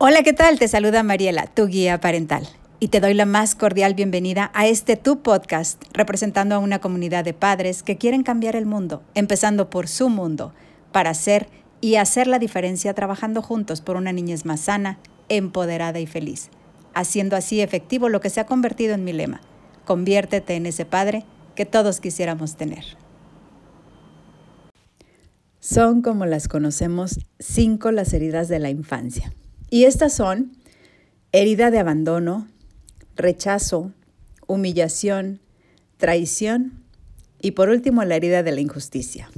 Hola, ¿qué tal? Te saluda Mariela, tu guía parental. Y te doy la más cordial bienvenida a este tu podcast, representando a una comunidad de padres que quieren cambiar el mundo, empezando por su mundo, para hacer y hacer la diferencia trabajando juntos por una niñez más sana, empoderada y feliz, haciendo así efectivo lo que se ha convertido en mi lema. Conviértete en ese padre que todos quisiéramos tener. Son como las conocemos cinco las heridas de la infancia. Y estas son herida de abandono, rechazo, humillación, traición y por último la herida de la injusticia.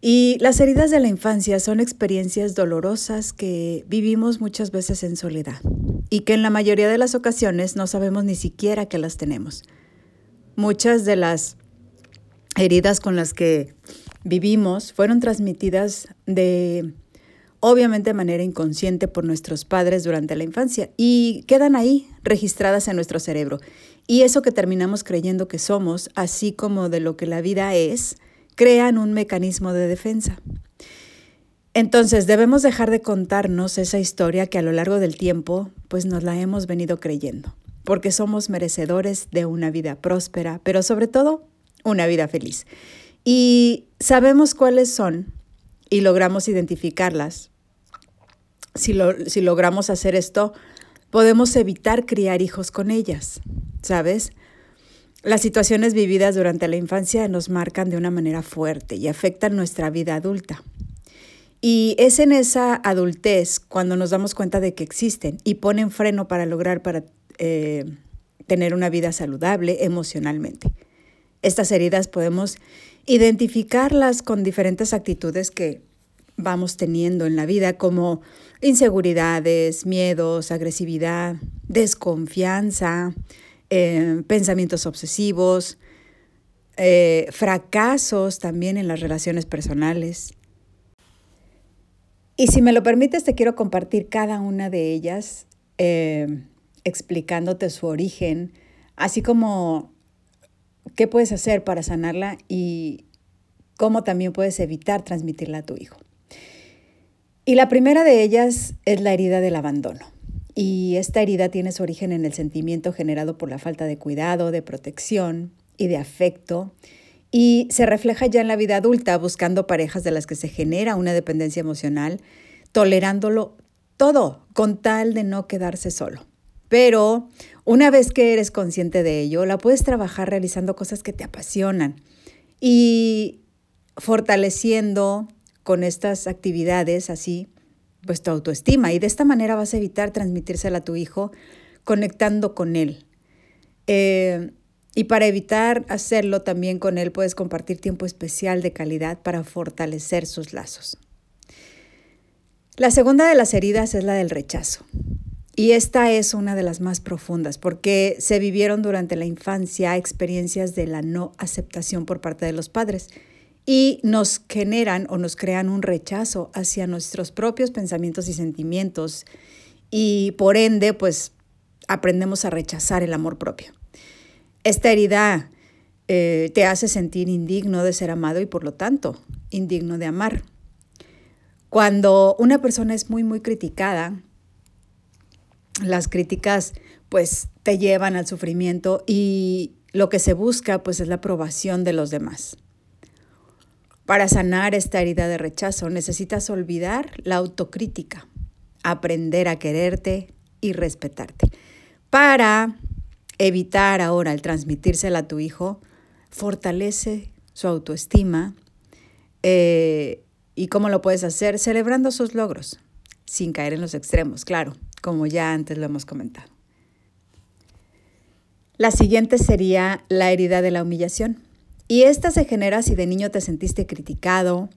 Y las heridas de la infancia son experiencias dolorosas que vivimos muchas veces en soledad y que en la mayoría de las ocasiones no sabemos ni siquiera que las tenemos. Muchas de las heridas con las que vivimos fueron transmitidas de obviamente de manera inconsciente por nuestros padres durante la infancia y quedan ahí registradas en nuestro cerebro. Y eso que terminamos creyendo que somos, así como de lo que la vida es, crean un mecanismo de defensa. Entonces debemos dejar de contarnos esa historia que a lo largo del tiempo pues nos la hemos venido creyendo, porque somos merecedores de una vida próspera, pero sobre todo una vida feliz. Y sabemos cuáles son y logramos identificarlas, si, si logramos hacer esto, podemos evitar criar hijos con ellas, ¿sabes? Las situaciones vividas durante la infancia nos marcan de una manera fuerte y afectan nuestra vida adulta. Y es en esa adultez cuando nos damos cuenta de que existen y ponen freno para lograr para, eh, tener una vida saludable emocionalmente. Estas heridas podemos identificarlas con diferentes actitudes que vamos teniendo en la vida, como inseguridades, miedos, agresividad, desconfianza, eh, pensamientos obsesivos, eh, fracasos también en las relaciones personales. Y si me lo permites, te quiero compartir cada una de ellas, eh, explicándote su origen, así como qué puedes hacer para sanarla y cómo también puedes evitar transmitirla a tu hijo. Y la primera de ellas es la herida del abandono. Y esta herida tiene su origen en el sentimiento generado por la falta de cuidado, de protección y de afecto. Y se refleja ya en la vida adulta buscando parejas de las que se genera una dependencia emocional, tolerándolo todo con tal de no quedarse solo. Pero una vez que eres consciente de ello, la puedes trabajar realizando cosas que te apasionan y fortaleciendo con estas actividades así, pues tu autoestima. Y de esta manera vas a evitar transmitírsela a tu hijo conectando con él. Eh, y para evitar hacerlo también con él, puedes compartir tiempo especial de calidad para fortalecer sus lazos. La segunda de las heridas es la del rechazo. Y esta es una de las más profundas porque se vivieron durante la infancia experiencias de la no aceptación por parte de los padres y nos generan o nos crean un rechazo hacia nuestros propios pensamientos y sentimientos y por ende pues aprendemos a rechazar el amor propio. Esta herida eh, te hace sentir indigno de ser amado y por lo tanto indigno de amar. Cuando una persona es muy muy criticada, las críticas pues te llevan al sufrimiento y lo que se busca pues es la aprobación de los demás. Para sanar esta herida de rechazo necesitas olvidar la autocrítica, aprender a quererte y respetarte. Para evitar ahora el transmitírsela a tu hijo, fortalece su autoestima. Eh, ¿Y cómo lo puedes hacer? Celebrando sus logros, sin caer en los extremos, claro como ya antes lo hemos comentado. La siguiente sería la herida de la humillación. Y esta se genera si de niño te sentiste criticado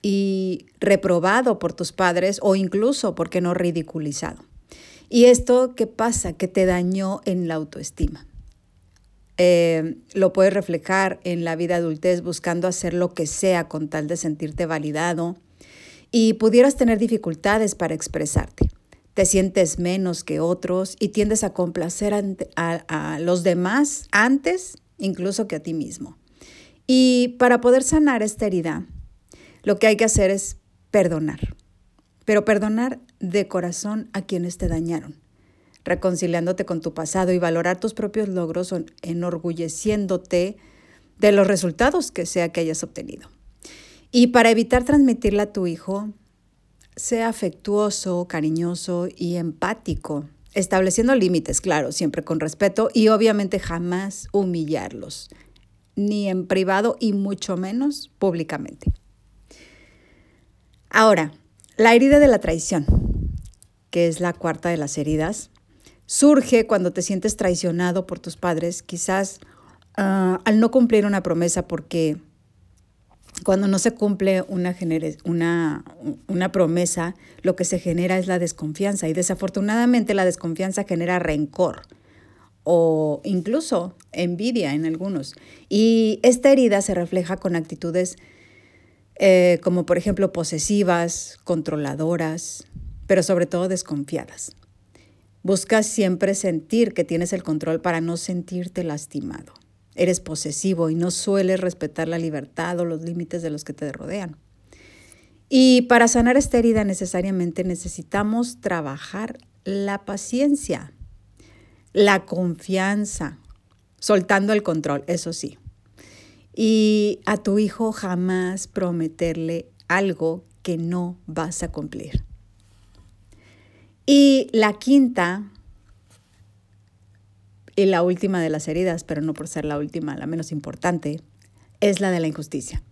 y reprobado por tus padres o incluso, porque no, ridiculizado. ¿Y esto qué pasa? Que te dañó en la autoestima. Eh, lo puedes reflejar en la vida adultez buscando hacer lo que sea con tal de sentirte validado y pudieras tener dificultades para expresarte te sientes menos que otros y tiendes a complacer a, los demás antes incluso que a ti mismo. Y para poder sanar esta herida, lo que hay que hacer es perdonar. pero perdonar de corazón a quienes te dañaron, reconciliándote con tu pasado y valorar tus propios logros, enorgulleciéndote de los resultados que sea que hayas obtenido. Y para evitar transmitirla a tu hijo, sea afectuoso, cariñoso y empático, estableciendo límites, claro, siempre con respeto y obviamente jamás humillarlos, ni en privado y mucho menos públicamente. Ahora, la herida de la traición, que es la cuarta de las heridas, surge cuando te sientes traicionado por tus padres, quizás uh, al no cumplir una promesa, porque cuando no se cumple una, una, una, promesa, lo que se genera es la desconfianza y desafortunadamente la desconfianza genera rencor o incluso envidia en algunos. Y esta herida se refleja con actitudes eh, como por ejemplo posesivas, controladoras, pero sobre todo desconfiadas. Buscas siempre sentir que tienes el control para no sentirte lastimado. Eres posesivo y no sueles respetar la libertad o los límites de los que te rodean. Y para sanar esta herida necesariamente necesitamos trabajar la paciencia, la confianza, soltando el control, eso sí. Y a tu hijo jamás prometerle algo que no vas a cumplir. Y la quinta y la última de las heridas, pero no por ser la última, la menos importante, es la de la injusticia.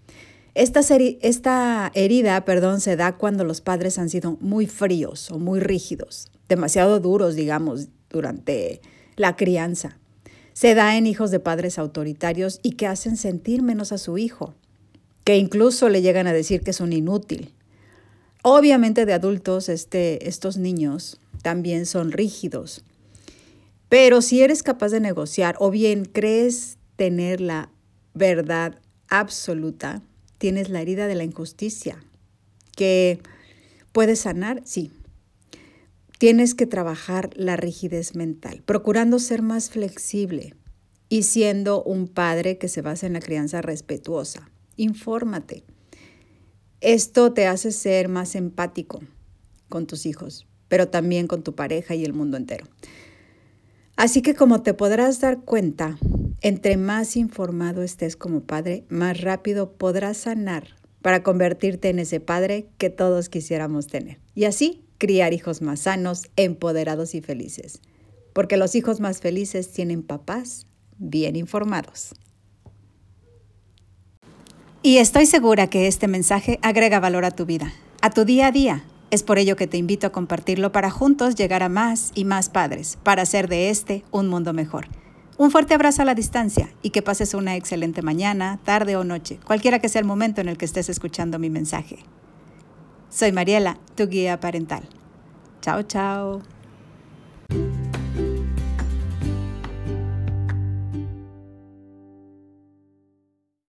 Esta, esta, herida, perdón, se da cuando los padres han sido muy fríos o muy rígidos, demasiado duros, digamos, durante la crianza. Se da en hijos de padres autoritarios y que hacen sentir menos a su hijo, que incluso le llegan a decir que es un inútil. Obviamente de adultos este, estos niños también son rígidos, pero si eres capaz de negociar o bien crees tener la verdad absoluta, tienes la herida de la injusticia, que puedes sanar, sí, Tienes que trabajar la rigidez mental, procurando ser más flexible y siendo un padre que se basa en la crianza respetuosa. Infórmate. Esto te hace ser más empático con tus hijos, pero también con tu pareja y el mundo entero. Así que como te podrás dar cuenta, entre más informado estés como padre, más rápido podrás sanar para convertirte en ese padre que todos quisiéramos tener. Y así criar hijos más sanos, empoderados y felices. Porque los hijos más felices tienen papás bien informados. Y estoy segura que este mensaje agrega valor a tu vida, a tu día a día. Es por ello que te invito a compartirlo para juntos llegar a más y más padres, para hacer de este un mundo mejor. Un fuerte abrazo a la distancia y que pases una excelente mañana, tarde o noche, cualquiera que sea el momento en el que estés escuchando mi mensaje. Soy Mariela, tu guía parental. Chao, chao.